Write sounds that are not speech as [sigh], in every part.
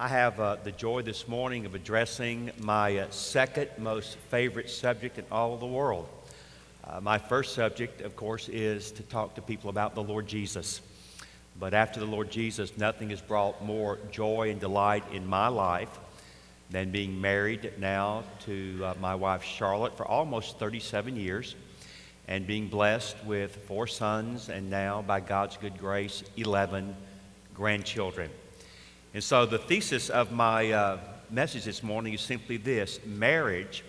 I have uh, the joy this morning of addressing my uh, second most favorite subject in all of the world. Uh, my first subject, of course, is to talk to people about the Lord Jesus. But after the Lord Jesus, nothing has brought more joy and delight in my life than being married now to uh, my wife Charlotte for almost 37 years and being blessed with four sons and now, by God's good grace, 11 grandchildren. And so the thesis of my uh, message this morning is simply this marriage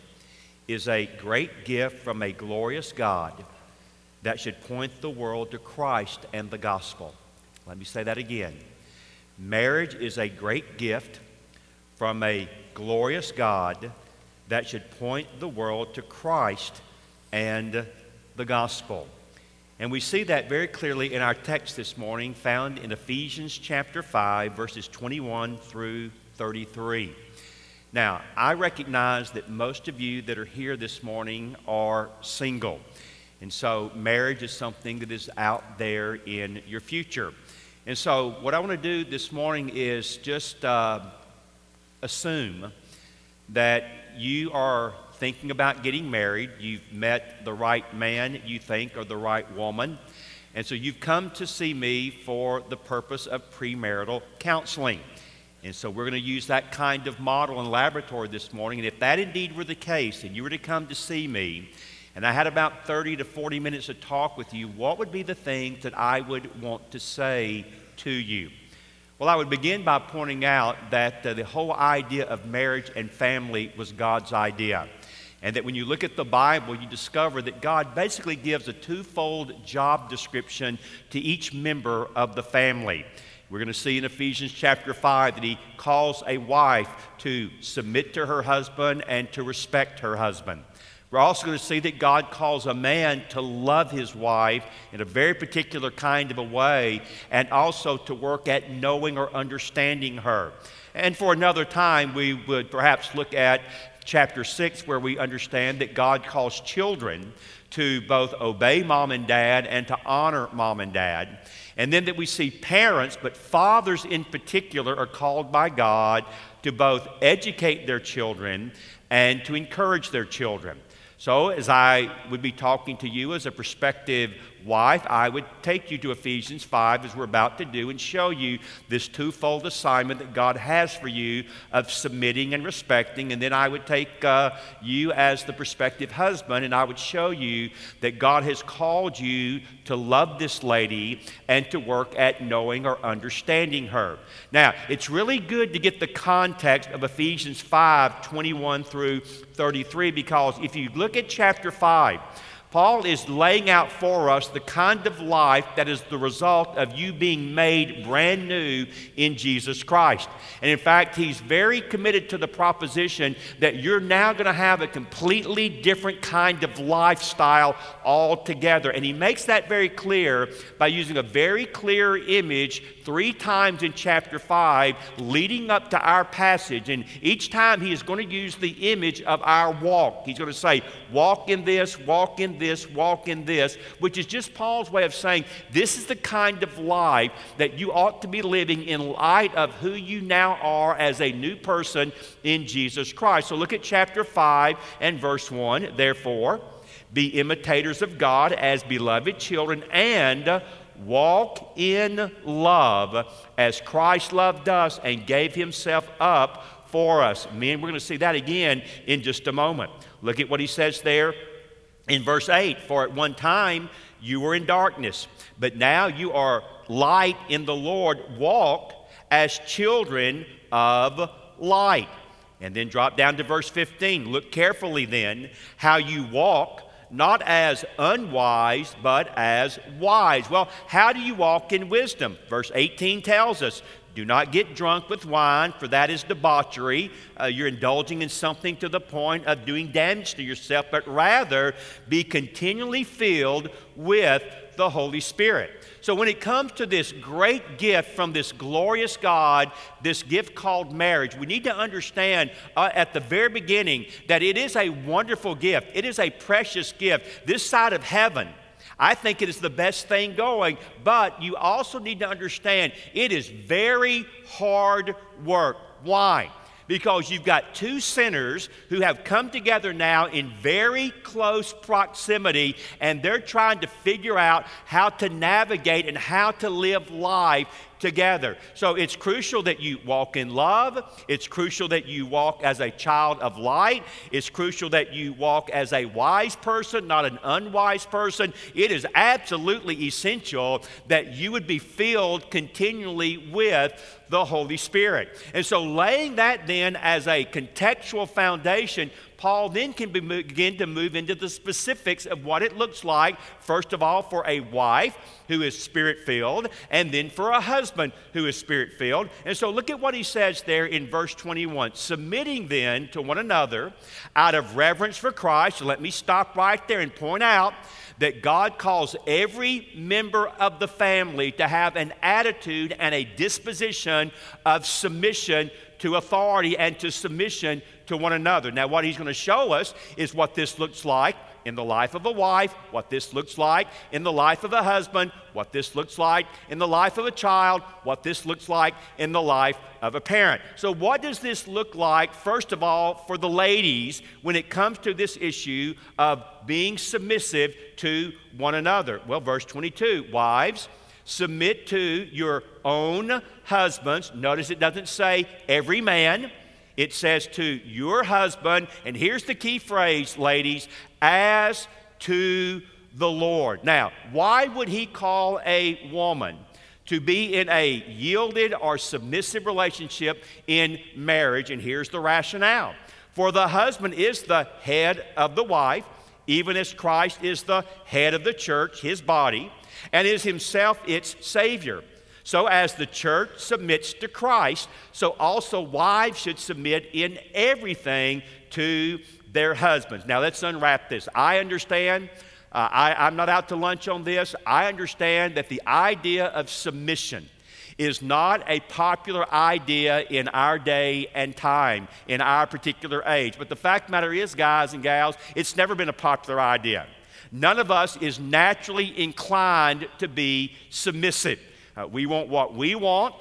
is a great gift from a glorious God that should point the world to Christ and the gospel. Let me say that again. Marriage is a great gift from a glorious God that should point the world to Christ and the gospel. And we see that very clearly in our text this morning, found in Ephesians chapter 5, verses 21 through 33. Now, I recognize that most of you that are here this morning are single. And so, marriage is something that is out there in your future. And so, what I want to do this morning is just uh, assume that you are thinking about getting married, you've met the right man you think or the right woman, and so you've come to see me for the purpose of premarital counseling. And so we're going to use that kind of model and laboratory this morning. And if that indeed were the case, and you were to come to see me, and I had about 30 to 40 minutes to talk with you, what would be the things that I would want to say to you? Well, I would begin by pointing out that uh, the whole idea of marriage and family was God's idea. And that when you look at the Bible, you discover that God basically gives a twofold job description to each member of the family. We're going to see in Ephesians chapter 5 that he calls a wife to submit to her husband and to respect her husband. We're also going to see that God calls a man to love his wife in a very particular kind of a way and also to work at knowing or understanding her. And for another time, we would perhaps look at chapter 6, where we understand that God calls children to both obey mom and dad and to honor mom and dad. And then that we see parents, but fathers in particular, are called by God to both educate their children and to encourage their children. So, as I would be talking to you as a prospective wife, I would take you to Ephesians 5 as we're about to do and show you this twofold assignment that God has for you of submitting and respecting. And then I would take uh, you as the prospective husband and I would show you that God has called you to love this lady and to work at knowing or understanding her. Now, it's really good to get the context of Ephesians 5 21 through 33 because if you look at chapter 5, Paul is laying out for us the kind of life that is the result of you being made brand new in Jesus Christ. And in fact, he's very committed to the proposition that you're now going to have a completely different kind of lifestyle altogether. And he makes that very clear by using a very clear image three times in chapter 5 leading up to our passage. And each time he is going to use the image of our walk. He's going to say, Walk in this, walk in this, walk in this, which is just Paul's way of saying this is the kind of life that you ought to be living in light of who you now are as a new person in Jesus Christ. So look at chapter 5 and verse 1. Therefore, be imitators of God as beloved children and walk in love as Christ loved us and gave himself up for us. Men, we're going to see that again in just a moment. Look at what he says there in verse 8 For at one time you were in darkness, but now you are light in the Lord. Walk as children of light. And then drop down to verse 15. Look carefully then how you walk, not as unwise, but as wise. Well, how do you walk in wisdom? Verse 18 tells us do not get drunk with wine, for that is debauchery. Uh, you're indulging in something to the point of doing damage to yourself, but rather be continually filled with the Holy Spirit. So, when it comes to this great gift from this glorious God, this gift called marriage, we need to understand uh, at the very beginning that it is a wonderful gift. It is a precious gift. This side of heaven, I think it is the best thing going, but you also need to understand it is very hard work Why? because you've got two sinners who have come together now in very close proximity and they're trying to figure out how to navigate and how to live life together. So it's crucial that you walk in love. It's crucial that you walk as a child of light. It's crucial that you walk as a wise person, not an unwise person. It is absolutely essential that you would be filled continually with the Holy Spirit. And so, laying that then as a contextual foundation Paul then can be, begin to move into the specifics of what it looks like, first of all, for a wife who is spirit filled, and then for a husband who is spirit filled. And so look at what he says there in verse 21 submitting then to one another out of reverence for Christ. Let me stop right there and point out that God calls every member of the family to have an attitude and a disposition of submission to authority and to submission to one another. Now, what he's going to show us is what this looks like in the life of a wife, what this looks like in the life of a husband, what this looks like in the life of a child, what this looks like in the life of a parent. So, what does this look like, first of all, for the ladies when it comes to this issue of being submissive to one another? Well, verse 22 Wives, submit to your own husbands. Notice it doesn't say every man, it says to your husband, and here's the key phrase, ladies, as to the Lord. Now, why would he call a woman? to be in a yielded or submissive relationship in marriage. And here's the rationale for the husband is the head of the wife, even as Christ is the head of the church, his body and is himself its Savior. So, as the church submits to Christ, so also wives should submit in everything to their husbands. Now, let's unwrap this. I understand, uh, I, I'm not out to lunch on this. I understand that the idea of submission is not a popular idea in our day and time, in our particular age. But the fact the matter is, guys and gals, it's never been a popular idea. None of us is naturally inclined to be submissive. Uh, we want what we want.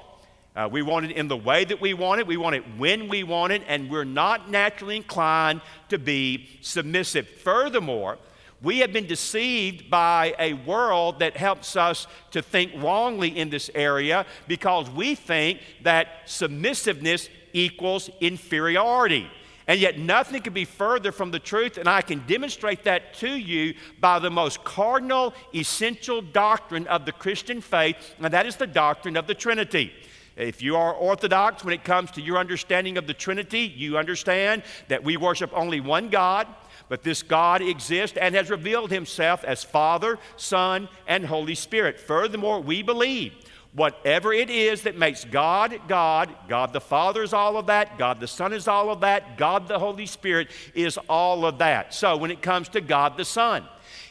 Uh, we want it in the way that we want it. We want it when we want it, and we're not naturally inclined to be submissive. Furthermore, we have been deceived by a world that helps us to think wrongly in this area because we think that submissiveness equals inferiority. And yet, nothing could be further from the truth, and I can demonstrate that to you by the most cardinal, essential doctrine of the Christian faith, and that is the doctrine of the Trinity. If you are orthodox when it comes to your understanding of the Trinity, you understand that we worship only one God, but this God exists and has revealed himself as Father, Son, and Holy Spirit. Furthermore, we believe Whatever it is that makes God God, God the Father is all of that, God the Son is all of that, God the Holy Spirit is all of that. So when it comes to God the Son,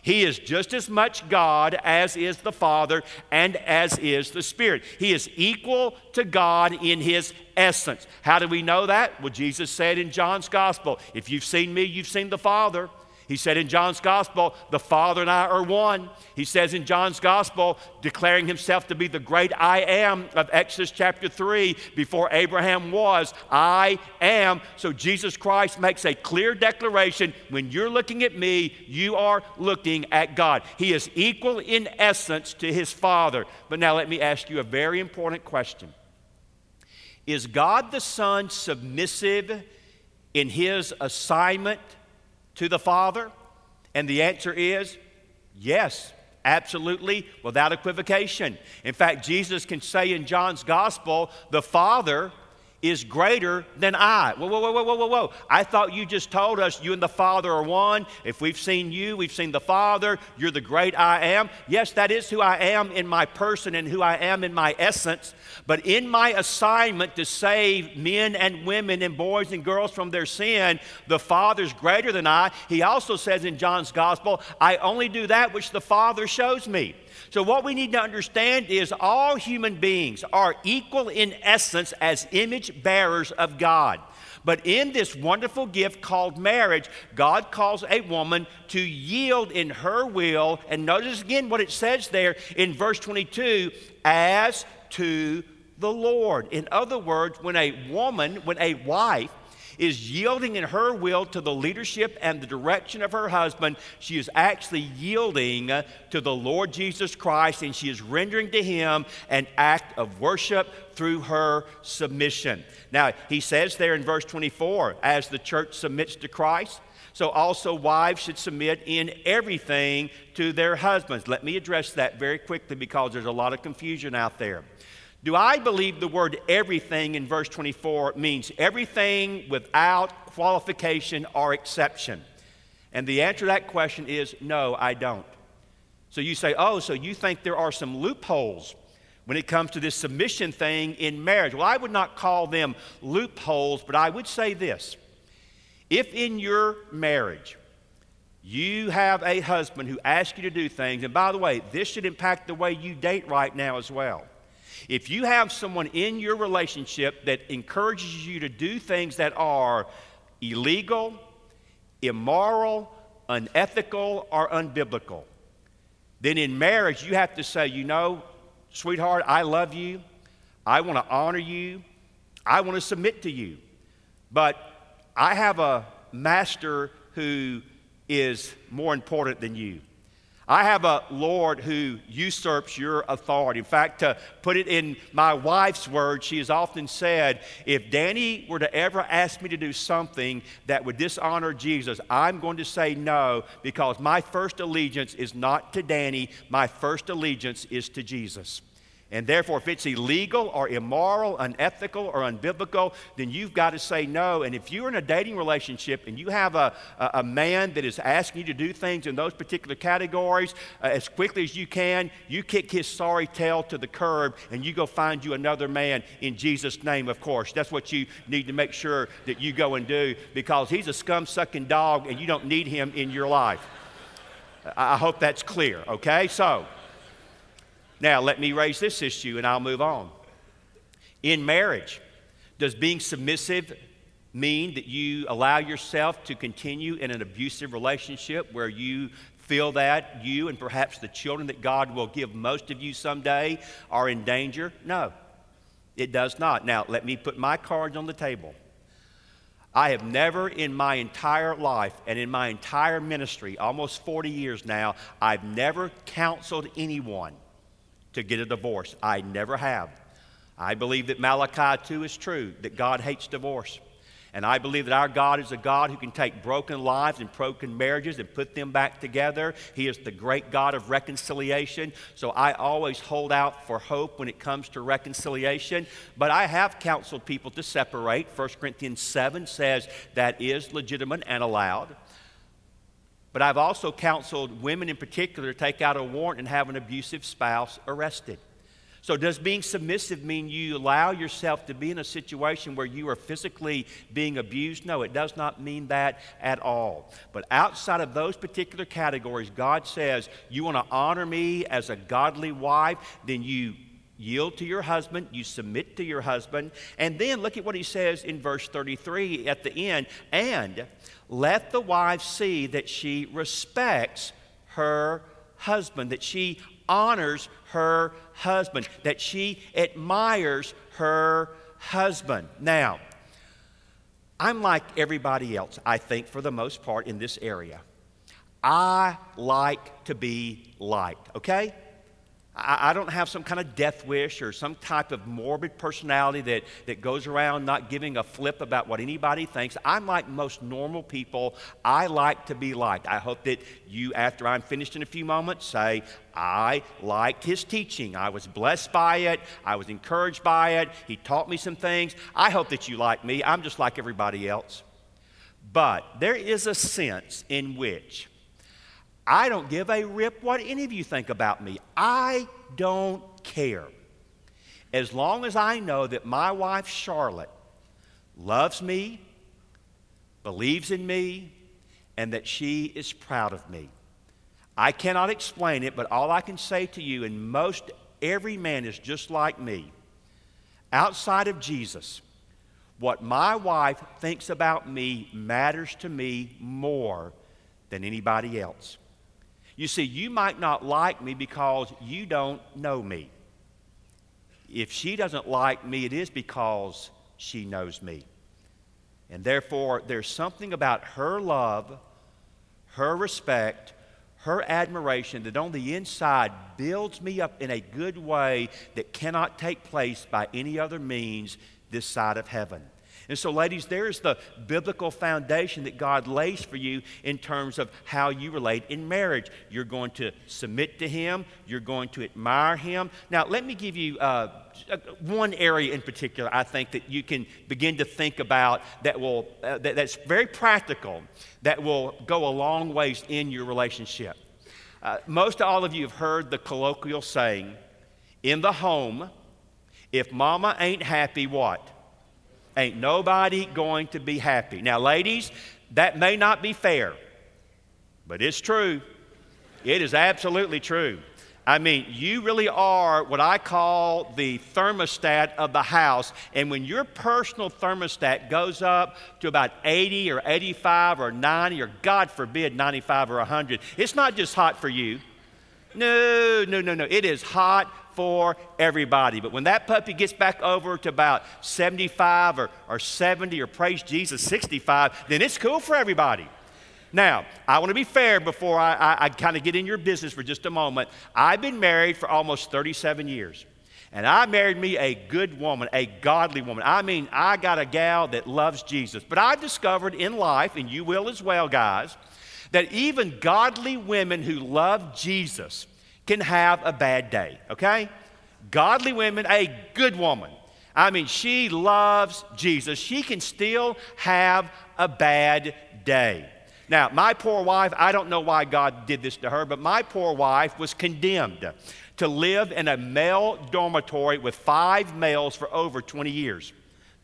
he is just as much God as is the Father and as is the Spirit. He is equal to God in his essence. How do we know that? Well, Jesus said in John's Gospel, If you've seen me, you've seen the Father. He said in John's Gospel, the Father and I are one. He says in John's Gospel, declaring himself to be the great I am of Exodus chapter 3, before Abraham was, I am. So Jesus Christ makes a clear declaration when you're looking at me, you are looking at God. He is equal in essence to his Father. But now let me ask you a very important question Is God the Son submissive in his assignment? To the Father? And the answer is yes, absolutely, without equivocation. In fact, Jesus can say in John's Gospel, the Father is greater than I. Whoa, whoa, whoa, whoa, whoa, whoa. I thought you just told us you and the Father are one. If we've seen you, we've seen the Father. You're the great I am. Yes, that is who I am in my person and who I am in my essence. But in my assignment to save men and women and boys and girls from their sin, the Father's greater than I. He also says in John's Gospel, I only do that which the Father shows me. So, what we need to understand is all human beings are equal in essence as image bearers of God. But in this wonderful gift called marriage, God calls a woman to yield in her will. And notice again what it says there in verse 22 as to the Lord. In other words, when a woman, when a wife is yielding in her will to the leadership and the direction of her husband, she is actually yielding to the Lord Jesus Christ and she is rendering to him an act of worship through her submission. Now, he says there in verse 24, as the church submits to Christ, so also wives should submit in everything to their husbands. Let me address that very quickly because there's a lot of confusion out there. Do I believe the word everything in verse 24 means everything without qualification or exception? And the answer to that question is no, I don't. So you say, oh, so you think there are some loopholes when it comes to this submission thing in marriage? Well, I would not call them loopholes, but I would say this if in your marriage you have a husband who asks you to do things, and by the way, this should impact the way you date right now as well. If you have someone in your relationship that encourages you to do things that are illegal, immoral, unethical, or unbiblical, then in marriage you have to say, you know, sweetheart, I love you. I want to honor you. I want to submit to you. But I have a master who is more important than you. I have a Lord who usurps your authority. In fact, to put it in my wife's words, she has often said, if Danny were to ever ask me to do something that would dishonor Jesus, I'm going to say no because my first allegiance is not to Danny, my first allegiance is to Jesus. And therefore, if it's illegal or immoral, unethical or unbiblical, then you've got to say no. And if you're in a dating relationship and you have a, a, a man that is asking you to do things in those particular categories uh, as quickly as you can, you kick his sorry tail to the curb and you go find you another man in Jesus' name, of course. That's what you need to make sure that you go and do because he's a scum sucking dog and you don't need him in your life. I hope that's clear, okay? So, now, let me raise this issue and I'll move on. In marriage, does being submissive mean that you allow yourself to continue in an abusive relationship where you feel that you and perhaps the children that God will give most of you someday are in danger? No, it does not. Now, let me put my cards on the table. I have never in my entire life and in my entire ministry, almost 40 years now, I've never counseled anyone to get a divorce. I never have. I believe that Malachi 2 is true, that God hates divorce. And I believe that our God is a God who can take broken lives and broken marriages and put them back together. He is the great God of reconciliation. So I always hold out for hope when it comes to reconciliation. But I have counseled people to separate. 1 Corinthians 7 says that is legitimate and allowed. But I've also counseled women in particular to take out a warrant and have an abusive spouse arrested. So, does being submissive mean you allow yourself to be in a situation where you are physically being abused? No, it does not mean that at all. But outside of those particular categories, God says, You want to honor me as a godly wife, then you yield to your husband, you submit to your husband. And then look at what he says in verse 33 at the end and let the wife see that she respects her husband, that she honors her husband, that she admires her husband. Now, I'm like everybody else, I think, for the most part, in this area. I like to be liked, okay? I, I don't have some kind of death wish or some type of morbid personality that, that goes around not giving a flip about what anybody thinks. I'm like most normal people. I like to be liked. I hope that you, after I'm finished in a few moments, say, I liked his teaching. I was blessed by it. I was encouraged by it. He taught me some things. I hope that you like me. I'm just like everybody else. But there is a sense in which I don't give a rip what any of you think about me. I don't care. As long as I know that my wife, Charlotte, loves me, believes in me, and that she is proud of me. I cannot explain it, but all I can say to you, and most every man is just like me, outside of Jesus, what my wife thinks about me matters to me more than anybody else. You see, you might not like me because you don't know me. if she doesn't like me, it is because she knows me. And therefore, there's something about her love, her respect, her admiration that on the inside builds me up in a good way that cannot take place by any other means this side of heaven. And so, ladies, there's the biblical foundation that God lays for you in terms of how you relate in marriage. You're going to submit to Him, you're going to admire Him. Now, let me give you uh, one area in particular I think that you can begin to think about that will, uh, that, that's very practical, that will go a long ways in your relationship. Uh, most all of you have heard the colloquial saying, in the home, if mama ain't happy, what? Ain't nobody going to be happy. Now, ladies, that may not be fair, but it's true. It is absolutely true. I mean, you really are what I call the thermostat of the house. And when your personal thermostat goes up to about 80 or 85 or 90 or, God forbid, 95 or 100, it's not just hot for you. No, no, no, no. It is hot for everybody. But when that puppy gets back over to about 75 or, or 70 or praise Jesus, 65, then it's cool for everybody. Now, I want to be fair before I, I, I kind of get in your business for just a moment. I've been married for almost 37 years. And I married me a good woman, a godly woman. I mean, I got a gal that loves Jesus. But I've discovered in life, and you will as well, guys, that even godly women who love Jesus can have a bad day, okay? Godly women, a good woman. I mean, she loves Jesus. She can still have a bad day. Now, my poor wife, I don't know why God did this to her, but my poor wife was condemned to live in a male dormitory with five males for over 20 years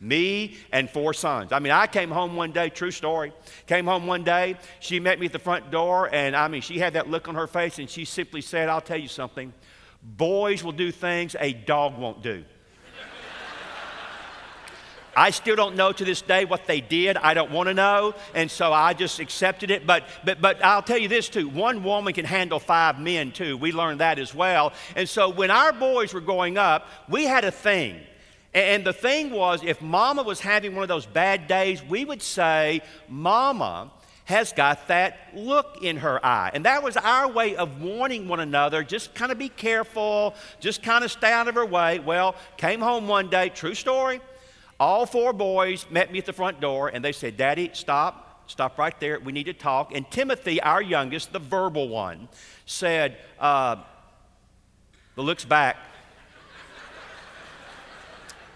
me and four sons. I mean, I came home one day, true story. Came home one day, she met me at the front door, and I mean, she had that look on her face, and she simply said, I'll tell you something. Boys will do things a dog won't do. [laughs] I still don't know to this day what they did. I don't want to know. And so I just accepted it. But, but, but I'll tell you this too one woman can handle five men too. We learned that as well. And so when our boys were growing up, we had a thing. And the thing was, if mama was having one of those bad days, we would say, Mama has got that look in her eye. And that was our way of warning one another just kind of be careful, just kind of stay out of her way. Well, came home one day, true story. All four boys met me at the front door and they said, Daddy, stop, stop right there. We need to talk. And Timothy, our youngest, the verbal one, said, uh, the looks back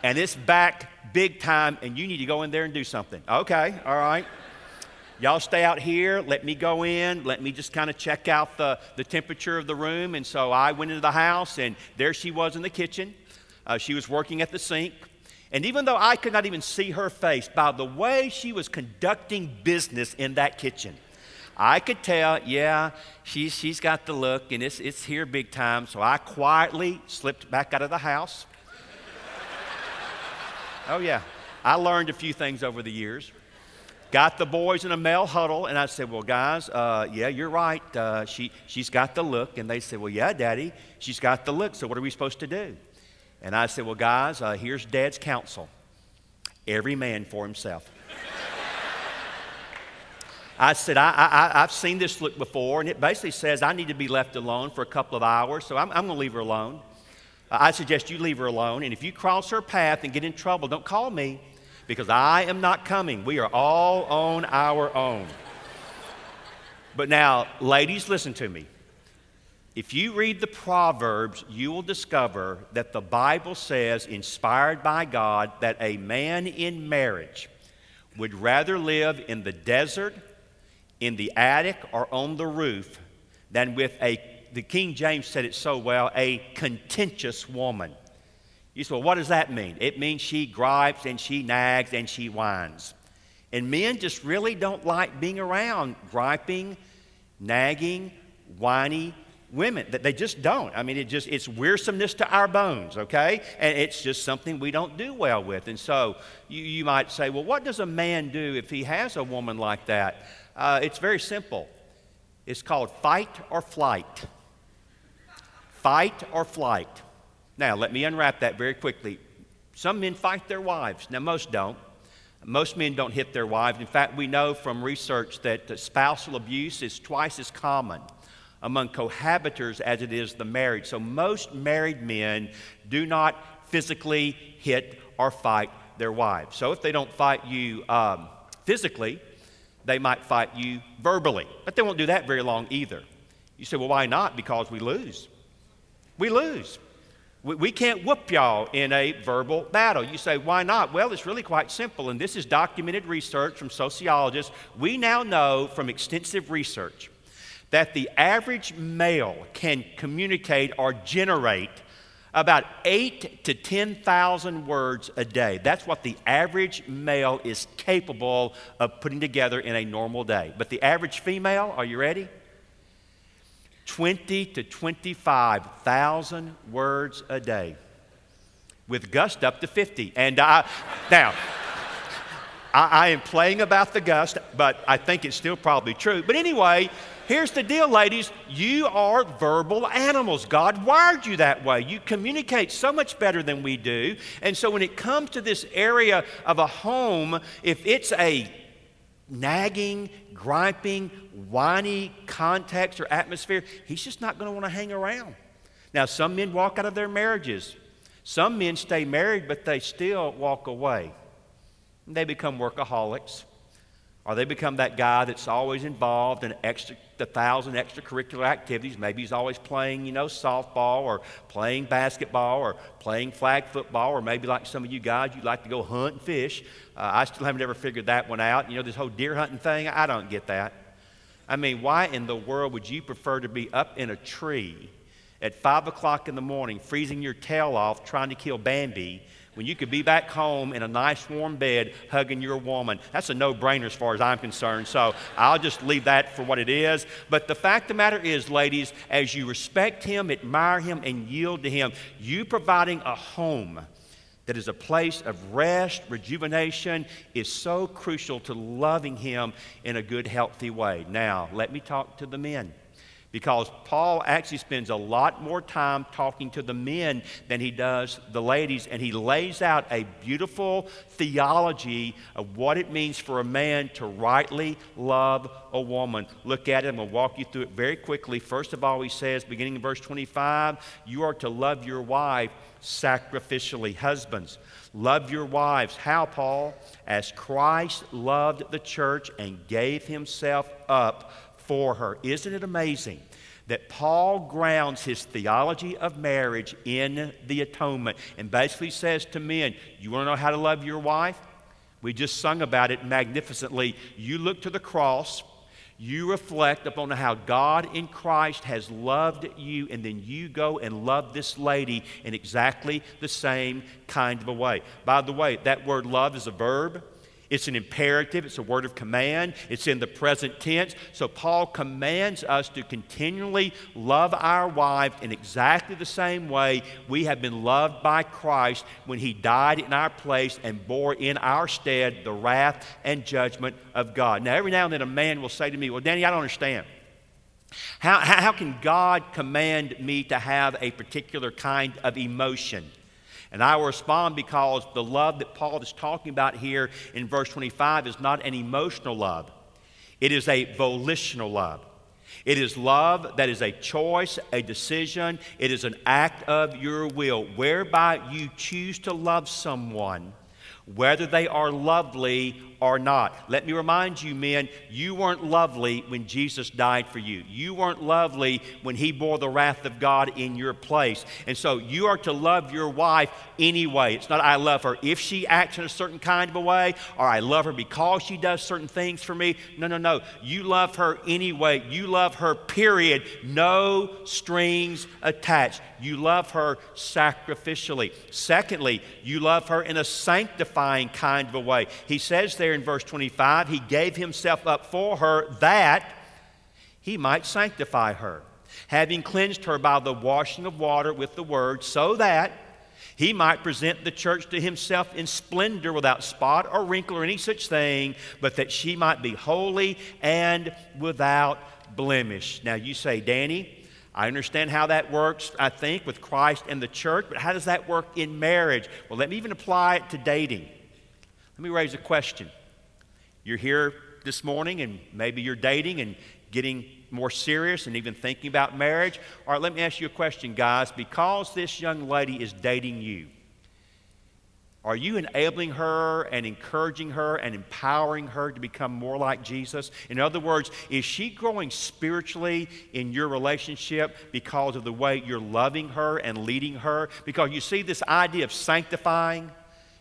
and it's back big time, and you need to go in there and do something. Okay, all right. Y'all stay out here. Let me go in. Let me just kind of check out the, the temperature of the room. And so I went into the house, and there she was in the kitchen. Uh, she was working at the sink. And even though I could not even see her face, by the way she was conducting business in that kitchen, I could tell, yeah, she's, she's got the look, and it's, it's here big time. So I quietly slipped back out of the house. Oh, yeah. I learned a few things over the years. Got the boys in a male huddle, and I said, Well, guys, uh, yeah, you're right. Uh, she, she's got the look. And they said, Well, yeah, Daddy, she's got the look. So what are we supposed to do? And I said, Well, guys, uh, here's Dad's counsel every man for himself. [laughs] I said, I, I, I've seen this look before, and it basically says I need to be left alone for a couple of hours, so I'm, I'm going to leave her alone. I suggest you leave her alone. And if you cross her path and get in trouble, don't call me because I am not coming. We are all on our own. But now, ladies, listen to me. If you read the Proverbs, you will discover that the Bible says, inspired by God, that a man in marriage would rather live in the desert, in the attic, or on the roof than with a the King James said it so well a contentious woman. You say, well, what does that mean? It means she gripes and she nags and she whines. And men just really don't like being around griping, nagging, whiny women. They just don't. I mean, it just it's wearysomeness to our bones, okay? And it's just something we don't do well with. And so you, you might say, well, what does a man do if he has a woman like that? Uh, it's very simple. It's called fight or flight fight or flight. Now, let me unwrap that very quickly. Some men fight their wives. Now, most don't. Most men don't hit their wives. In fact, we know from research that spousal abuse is twice as common among cohabitors as it is the married. So, most married men do not physically hit or fight their wives. So, if they don't fight you um, physically, they might fight you verbally. But they won't do that very long either. You say, well, why not? Because we lose. We lose. We, we can't whoop y'all in a verbal battle. You say, why not? Well, it's really quite simple, and this is documented research from sociologists. We now know from extensive research that the average male can communicate or generate about eight to 10,000 words a day. That's what the average male is capable of putting together in a normal day. But the average female, are you ready? 20 to 25,000 words a day, with gust up to 50. And I, now, I, I am playing about the gust, but I think it's still probably true. But anyway, here's the deal, ladies. You are verbal animals. God wired you that way. You communicate so much better than we do. And so when it comes to this area of a home, if it's a nagging, griping, whiny context or atmosphere, he's just not going to want to hang around. Now, some men walk out of their marriages. Some men stay married, but they still walk away. They become workaholics. Or they become that guy that's always involved in extra, the thousand extracurricular activities. Maybe he's always playing, you know, softball or playing basketball or playing flag football, or maybe like some of you guys, you like to go hunt and fish. Uh, I still haven't ever figured that one out. You know, this whole deer hunting thing, I don't get that. I mean, why in the world would you prefer to be up in a tree at 5 o'clock in the morning, freezing your tail off, trying to kill Bambi, when you could be back home in a nice warm bed hugging your woman. That's a no brainer as far as I'm concerned. So I'll just leave that for what it is. But the fact of the matter is, ladies, as you respect him, admire him, and yield to him, you providing a home that is a place of rest, rejuvenation, is so crucial to loving him in a good, healthy way. Now, let me talk to the men because Paul actually spends a lot more time talking to the men than he does the ladies, and he lays out a beautiful theology of what it means for a man to rightly love a woman. Look at it, I'm going to walk you through it very quickly. First of all, he says, beginning in verse 25, you are to love your wife sacrificially. Husbands, love your wives. How, Paul? As Christ loved the church and gave himself up for her. Isn't it amazing that Paul grounds his theology of marriage in the atonement and basically says to men, You want to know how to love your wife? We just sung about it magnificently. You look to the cross, you reflect upon how God in Christ has loved you, and then you go and love this lady in exactly the same kind of a way. By the way, that word love is a verb. It's an imperative, it's a word of command, it's in the present tense. So Paul commands us to continually love our wives in exactly the same way we have been loved by Christ when he died in our place and bore in our stead the wrath and judgment of God. Now, every now and then a man will say to me, Well, Danny, I don't understand. How, how, can God command me to have a particular kind of emotion? And I will respond because the love that Paul is talking about here in verse 25 is not an emotional love, it is a volitional love. It is love that is a choice, a decision, it is an act of your will, whereby you choose to love someone, whether they are lovely or not. Let me remind you, men, you weren't lovely when Jesus died for you. You weren't lovely when he bore the wrath of God in your place. And so you are to love your wife anyway. It's not I love her if she acts in a certain kind of a way, or I love her because she does certain things for me. No, no, no. You love her anyway. You love her, period. No strings attached. You love her sacrificially. Secondly, you love her in a sanctifying kind of a way. He says there, there in verse 25, he gave himself up for her that he might sanctify her, having cleansed her by the washing of water with the word, so that he might present the church to himself in splendor without spot or wrinkle or any such thing, but that she might be holy and without blemish. Now you say, Danny, I understand how that works, I think, with Christ and the church, but how does that work in marriage? Well, let me even apply it to dating. Let me raise a question. You're here this morning and maybe you're dating and getting more serious and even thinking about marriage. All right, let me ask you a question, guys. Because this young lady is dating you, are you enabling her and encouraging her and empowering her to become more like Jesus? In other words, is she growing spiritually in your relationship because of the way you're loving her and leading her? Because you see, this idea of sanctifying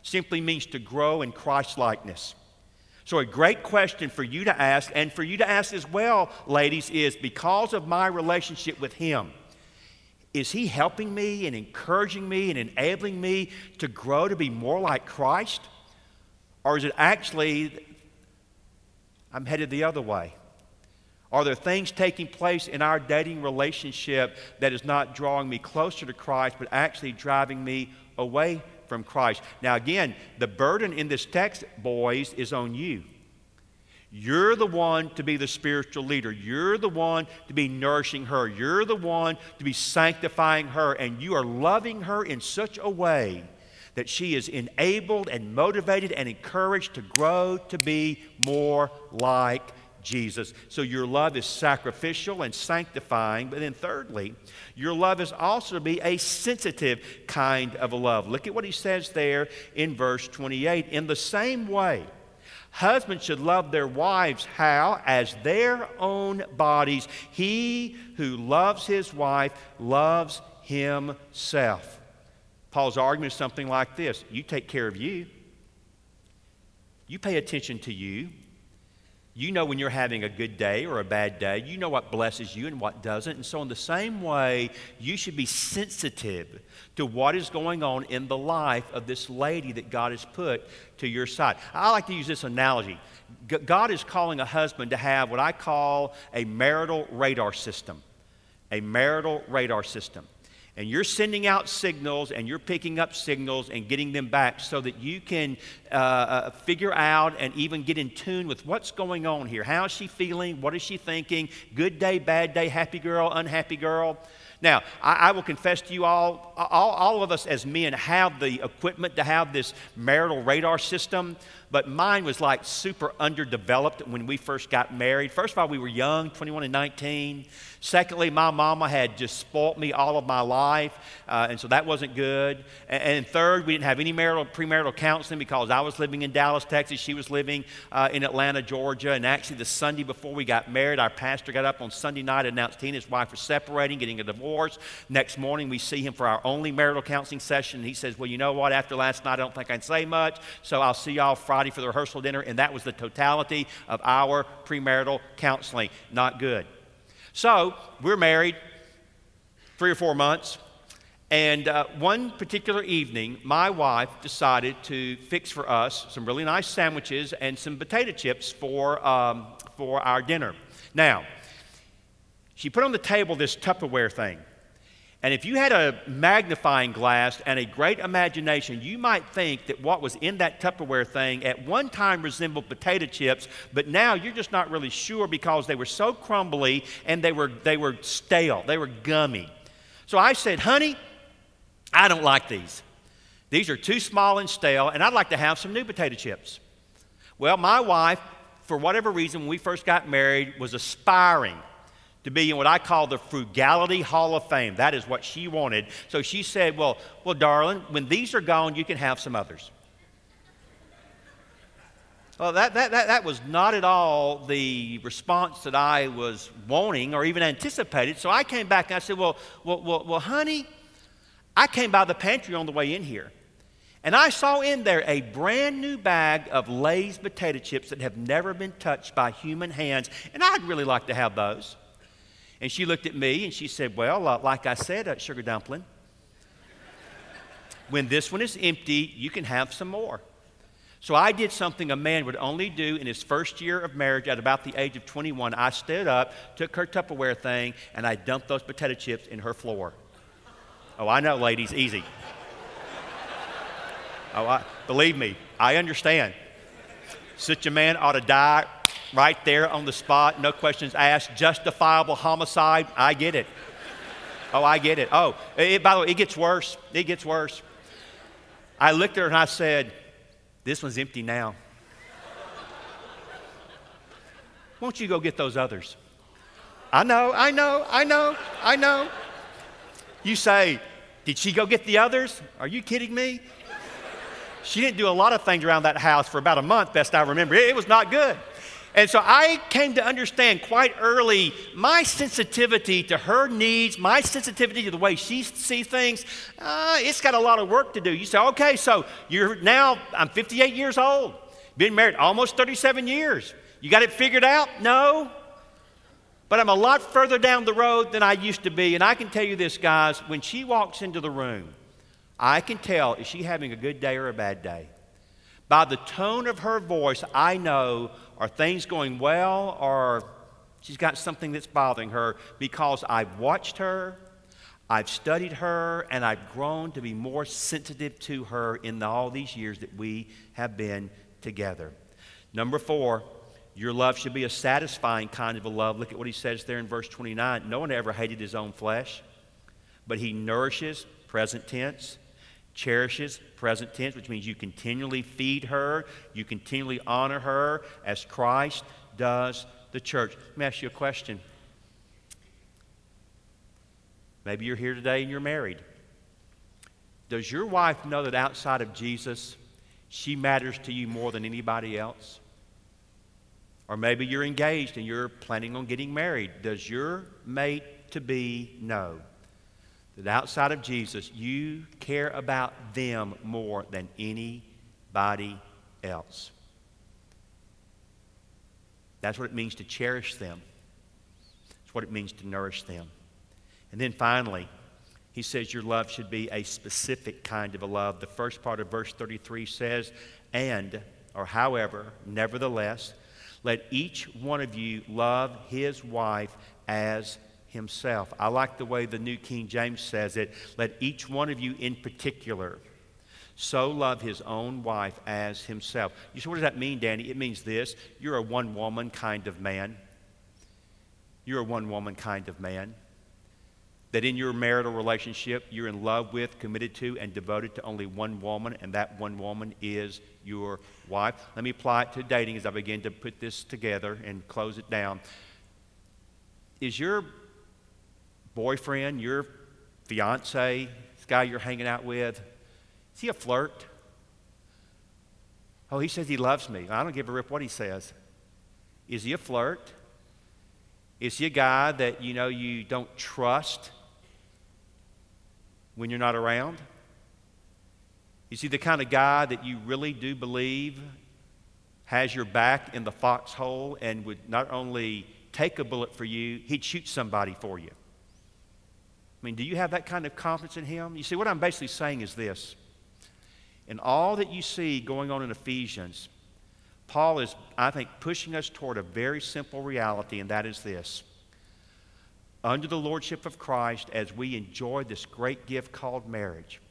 simply means to grow in Christ likeness. So, a great question for you to ask, and for you to ask as well, ladies, is because of my relationship with Him, is He helping me and encouraging me and enabling me to grow to be more like Christ? Or is it actually I'm headed the other way? Are there things taking place in our dating relationship that is not drawing me closer to Christ, but actually driving me away from Christ. Now, again, the burden in this text, boys, is on you. You're the one to be the spiritual leader. You're the one to be nourishing her. You're the one to be sanctifying her. And you are loving her in such a way that she is enabled and motivated and encouraged to grow to be more like Jesus. So your love is sacrificial and sanctifying. But then, thirdly, your love is also to be a sensitive kind of a love. Look at what he says there in verse 28. In the same way, husbands should love their wives how? As their own bodies. He who loves his wife loves himself. Paul's argument is something like this You take care of you, you pay attention to you. You know when you're having a good day or a bad day. You know what blesses you and what doesn't. And so, in the same way, you should be sensitive to what is going on in the life of this lady that God has put to your side. I like to use this analogy. God is calling a husband to have what I call a marital radar system. A marital radar system and you're sending out signals and you're picking up signals and getting them back so that you can uh, uh, figure out and even get in tune with what's going on here. How is she feeling? What is she thinking? Good day, bad day, happy girl, unhappy girl. Now, I, I, will confess to you all, all, all of us as men have the equipment to have this marital radar system, but mine was like super underdeveloped when we first got married. First of all, we were young, 21 and 19. Secondly, my mama had just spoilt me all of my life, uh, and so that wasn't good. And, and, third, we didn't have any marital, premarital counseling because I was living in Dallas, Texas. She was living uh, in Atlanta, Georgia. And actually, the Sunday before we got married, our pastor got up on Sunday night and announced he and his wife were separating, getting a divorce. Next morning, we see him for our only marital counseling session. He says, Well, you know what? After last night, I don't think I can say much, so I'll see y'all Friday for the rehearsal dinner. And that was the totality of our premarital counseling. Not good. So we're married three or four months. And uh, one particular evening, my wife decided to fix for us some really nice sandwiches and some potato chips for, um, for our dinner. Now, she put on the table this Tupperware thing. And if you had a magnifying glass and a great imagination, you might think that what was in that Tupperware thing at one time resembled potato chips, but now you're just not really sure because they were so crumbly and they were, they were stale, they were gummy. So I said, honey, I don't like these. These are too small and stale, and I'd like to have some new potato chips. Well, my wife, for whatever reason, when we first got married, was aspiring to be in what I call the Frugality Hall of Fame. That is what she wanted. So she said, Well, well, darling, when these are gone, you can have some others. Well, that, that, that, that was not at all the response that I was wanting or even anticipated. So I came back and I said, Well, well, well, well honey, I came by the pantry on the way in here. And I saw in there a brand new bag of Lay's potato chips that have never been touched by human hands. And I'd really like to have those. And she looked at me and she said, Well, uh, like I said, uh, sugar dumpling, when this one is empty, you can have some more. So I did something a man would only do in his first year of marriage at about the age of 21. I stood up, took her Tupperware thing, and I dumped those potato chips in her floor. Oh, I know, ladies, easy. Oh, I, believe me, I understand. Such a man ought to die right there on the spot, no questions asked, justifiable homicide. I get it. Oh, I get it. Oh, it, by the way, it gets worse. It gets worse. I looked at her and I said, This one's empty now. [laughs] Won't you go get those others? I know, I know, I know, I know. You say, Did she go get the others? Are you kidding me? She didn't do a lot of things around that house for about a month, best I remember. It was not good. And so I came to understand quite early my sensitivity to her needs, my sensitivity to the way she sees things. Uh, it's got a lot of work to do. You say, okay, so you're now, I'm 58 years old, been married almost 37 years. You got it figured out? No. But I'm a lot further down the road than I used to be. And I can tell you this, guys, when she walks into the room, I can tell is she having a good day or a bad day. By the tone of her voice, I know are things going well or she's got something that's bothering her because I've watched her, I've studied her, and I've grown to be more sensitive to her in all these years that we have been together. Number four, your love should be a satisfying kind of a love. Look at what he says there in verse 29. No one ever hated his own flesh, but he nourishes, present tense, cherishes, present tense, which means you continually feed her, you continually honor her as Christ does the church. Let me ask you a question. Maybe you're here today and you're married. Does your wife know that outside of Jesus, she matters to you more than anybody else? Or maybe you're engaged and you're planning on getting married. Does your mate to be know that outside of Jesus, you care about them more than anybody else. That's what it means to cherish them. It's what it means to nourish them. And then finally, he says your love should be a specific kind of a love. The first part of verse 33 says, and, or however, nevertheless, let each one of you love his wife as himself. I like the way the New King James says it. Let each one of you in particular so love his own wife as himself. You say, what does that mean, Danny? It means this you're a one woman kind of man. You're a one woman kind of man. That in your marital relationship, you're in love with, committed to, and devoted to only one woman, and that one woman is your wife. Let me apply it to dating as I begin to put this together and close it down. Is your boyfriend, your fiance, this guy you're hanging out with, is he a flirt? Oh, he says he loves me. I don't give a rip what he says. Is he a flirt? Is he a guy that you know you don't trust when you're not around? Is he the kind of guy that you really do believe has your back in the foxhole and would not only take a bullet for you, he'd shoot somebody for you? I mean, do you have that kind of confidence in Him? You see, what I'm basically saying is this. In all that you see going on in Ephesians, Paul is, I think, pushing us toward a very simple reality, and that is this. Under the lordship of Christ, as we enjoy this great gift called marriage,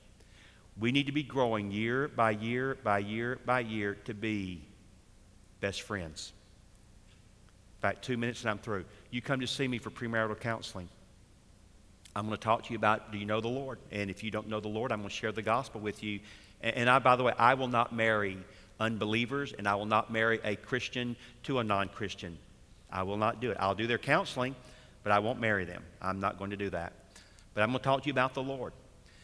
we need to be growing year by year by year by year to be best friends. In fact, two minutes and I'm through. You come to see me for premarital counseling. I'm going to talk to you about do you know the Lord? And if you don't know the Lord, I'm going to share the gospel with you. And I, by the way, I will not marry unbelievers and I will not marry a Christian to a non Christian. I will not do it. I'll do their counseling, but I won't marry them. I'm not going to do that. But I'm going to talk to you about the Lord.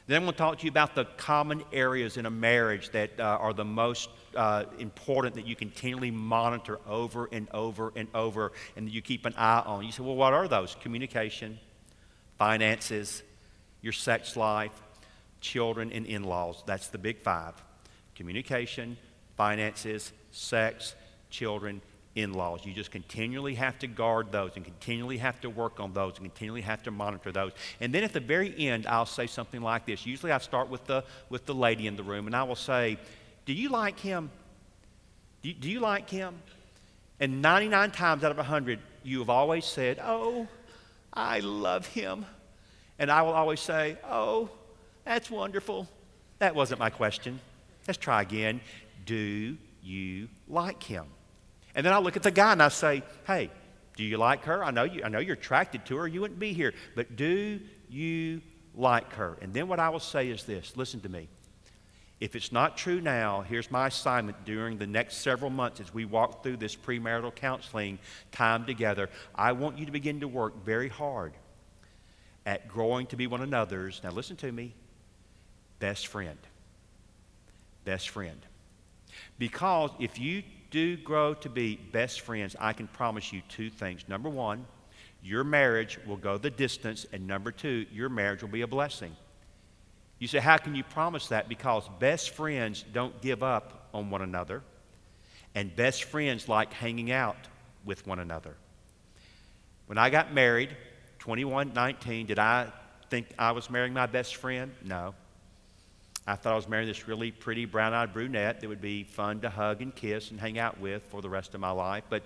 Then I'm going to talk to you about the common areas in a marriage that uh, are the most uh, important that you continually monitor over and over and over and that you keep an eye on. You say, well, what are those? Communication finances, your sex life, children, and in laws. That's the big five communication, finances, sex, children, in laws. You just continually have to guard those and continually have to work on those and continually have to monitor those. And then at the very end, I'll say something like this. Usually I start with the, with the lady in the room and I will say, Do you like him? Do you, do you like him? And 99 times out of 100, you have always said, Oh, I love him. And I will always say, Oh, that's wonderful. That wasn't my question. Let's try again. Do you like him? And then I'll look at the guy and I say, Hey, do you like her? I know, you, I know you're attracted to her. You wouldn't be here. But do you like her? And then what I will say is this listen to me. If it's not true now, here's my assignment during the next several months as we walk through this premarital counseling time together. I want you to begin to work very hard at growing to be one another's, now listen to me, best friend. Best friend. Because if you do grow to be best friends, I can promise you two things. Number one, your marriage will go the distance, and number two, your marriage will be a blessing. You say, How can you promise that? Because best friends don't give up on one another, and best friends like hanging out with one another. When I got married, 21, 19, did I think I was marrying my best friend? No. I thought I was marrying this really pretty brown eyed brunette that would be fun to hug and kiss and hang out with for the rest of my life. But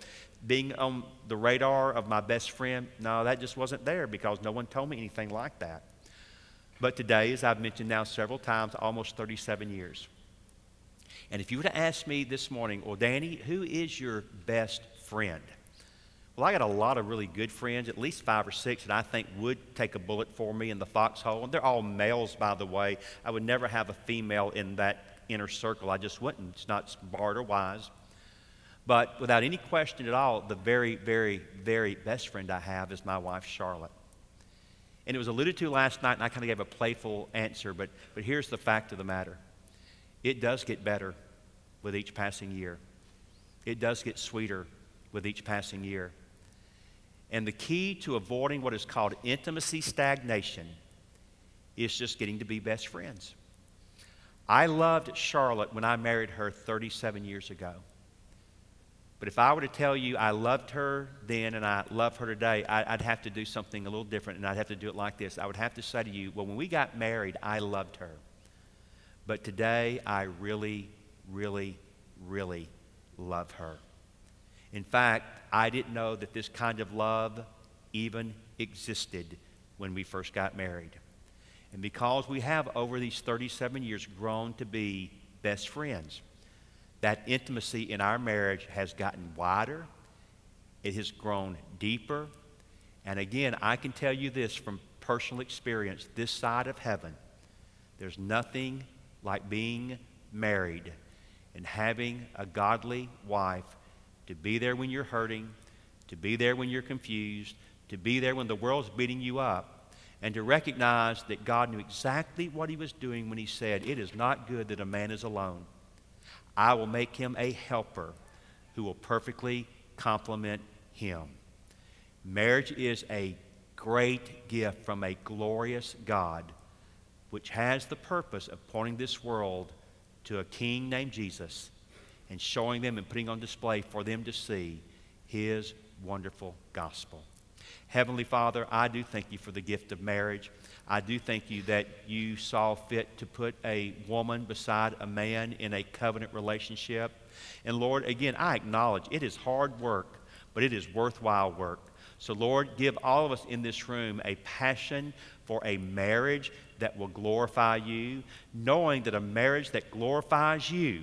being on the radar of my best friend, no, that just wasn't there because no one told me anything like that. But today, as I've mentioned now several times, almost 37 years. And if you were to ask me this morning, well, Danny, who is your best friend? Well, I got a lot of really good friends, at least five or six, that I think would take a bullet for me in the foxhole. And they're all males, by the way. I would never have a female in that inner circle. I just wouldn't. It's not smart or wise. But without any question at all, the very, very, very best friend I have is my wife, Charlotte. And it was alluded to last night, and I kind of gave a playful answer, but, but here's the fact of the matter it does get better with each passing year, it does get sweeter with each passing year. And the key to avoiding what is called intimacy stagnation is just getting to be best friends. I loved Charlotte when I married her 37 years ago. But if I were to tell you I loved her then and I love her today, I'd have to do something a little different and I'd have to do it like this. I would have to say to you, well, when we got married, I loved her. But today, I really, really, really love her. In fact, I didn't know that this kind of love even existed when we first got married. And because we have, over these 37 years, grown to be best friends, that intimacy in our marriage has gotten wider, it has grown deeper. And again, I can tell you this from personal experience this side of heaven, there's nothing like being married and having a godly wife to be there when you're hurting, to be there when you're confused, to be there when the world's beating you up, and to recognize that God knew exactly what He was doing when He said, It is not good that a man is alone. I will make him a helper who will perfectly complement him. Marriage is a great gift from a glorious God, which has the purpose of pointing this world to a king named Jesus and showing them and putting on display for them to see His wonderful gospel. Heavenly Father, I do thank you for the gift of marriage. I do thank you that you saw fit to put a woman beside a man in a covenant relationship. And Lord, again, I acknowledge it is hard work, but it is worthwhile work. So, Lord, give all of us in this room a passion for a marriage that will glorify you, knowing that a marriage that glorifies you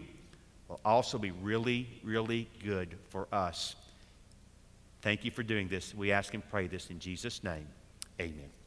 will also be really, really good for us. Thank you for doing this. We ask and pray this in Jesus' name. Amen.